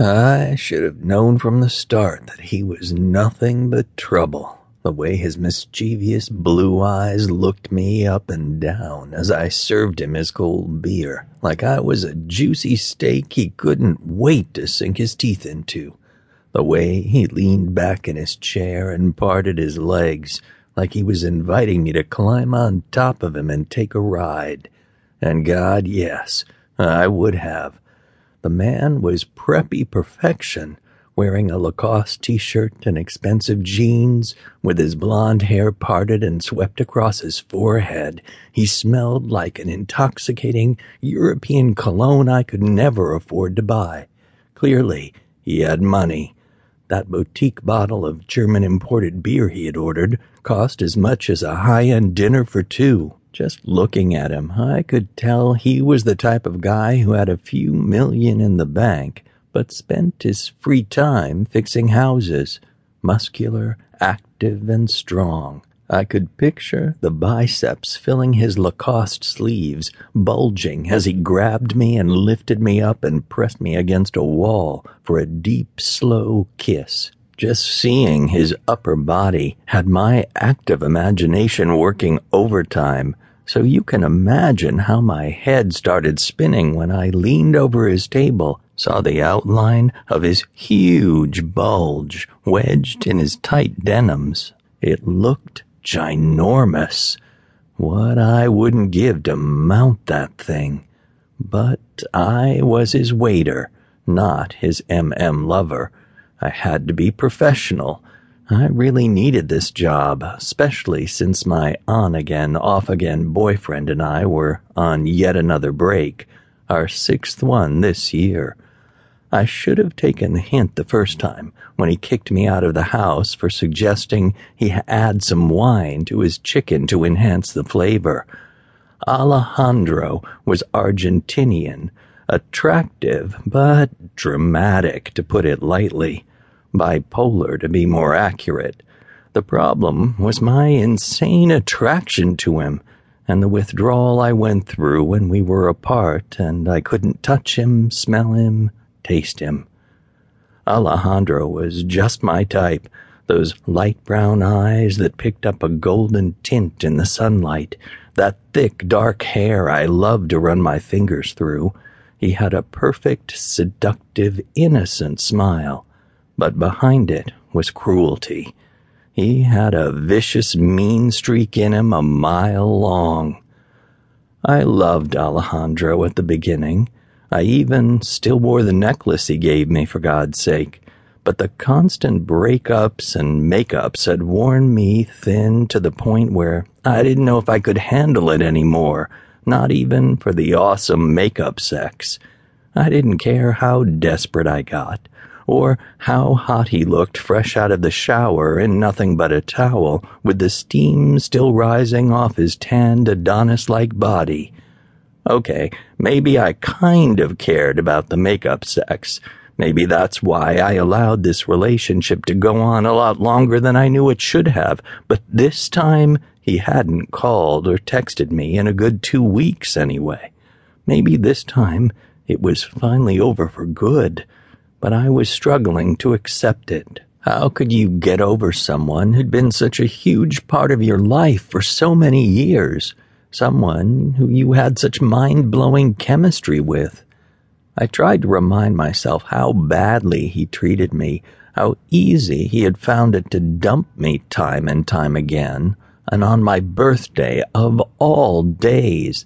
I should have known from the start that he was nothing but trouble. The way his mischievous blue eyes looked me up and down as I served him his cold beer, like I was a juicy steak he couldn't wait to sink his teeth into. The way he leaned back in his chair and parted his legs, like he was inviting me to climb on top of him and take a ride. And God, yes, I would have. The man was preppy perfection wearing a Lacoste t shirt and expensive jeans, with his blond hair parted and swept across his forehead. He smelled like an intoxicating European cologne I could never afford to buy. Clearly, he had money. That boutique bottle of German imported beer he had ordered cost as much as a high end dinner for two. Just looking at him, I could tell he was the type of guy who had a few million in the bank but spent his free time fixing houses, muscular, active, and strong. I could picture the biceps filling his Lacoste sleeves, bulging as he grabbed me and lifted me up and pressed me against a wall for a deep, slow kiss. Just seeing his upper body had my active imagination working overtime, so you can imagine how my head started spinning when I leaned over his table saw the outline of his huge bulge wedged in his tight denims. It looked ginormous. What I wouldn't give to mount that thing. But I was his waiter, not his MM lover. I had to be professional. I really needed this job, especially since my on again, off again boyfriend and I were on yet another break, our sixth one this year. I should have taken the hint the first time when he kicked me out of the house for suggesting he add some wine to his chicken to enhance the flavor. Alejandro was Argentinian, attractive, but dramatic, to put it lightly, bipolar to be more accurate. The problem was my insane attraction to him and the withdrawal I went through when we were apart and I couldn't touch him, smell him, taste him. Alejandro was just my type, those light brown eyes that picked up a golden tint in the sunlight, that thick dark hair I loved to run my fingers through. He had a perfect, seductive, innocent smile, but behind it was cruelty. He had a vicious, mean streak in him a mile long. I loved Alejandro at the beginning. I even still wore the necklace he gave me, for God's sake. But the constant breakups and makeups had worn me thin to the point where I didn't know if I could handle it anymore, not even for the awesome makeup sex. I didn't care how desperate I got, or how hot he looked fresh out of the shower in nothing but a towel, with the steam still rising off his tanned Adonis like body. Okay, maybe I kind of cared about the makeup sex. Maybe that's why I allowed this relationship to go on a lot longer than I knew it should have. But this time, he hadn't called or texted me in a good two weeks anyway. Maybe this time it was finally over for good, but I was struggling to accept it. How could you get over someone who'd been such a huge part of your life for so many years? someone who you had such mind blowing chemistry with. I tried to remind myself how badly he treated me, how easy he had found it to dump me time and time again, and on my birthday of all days,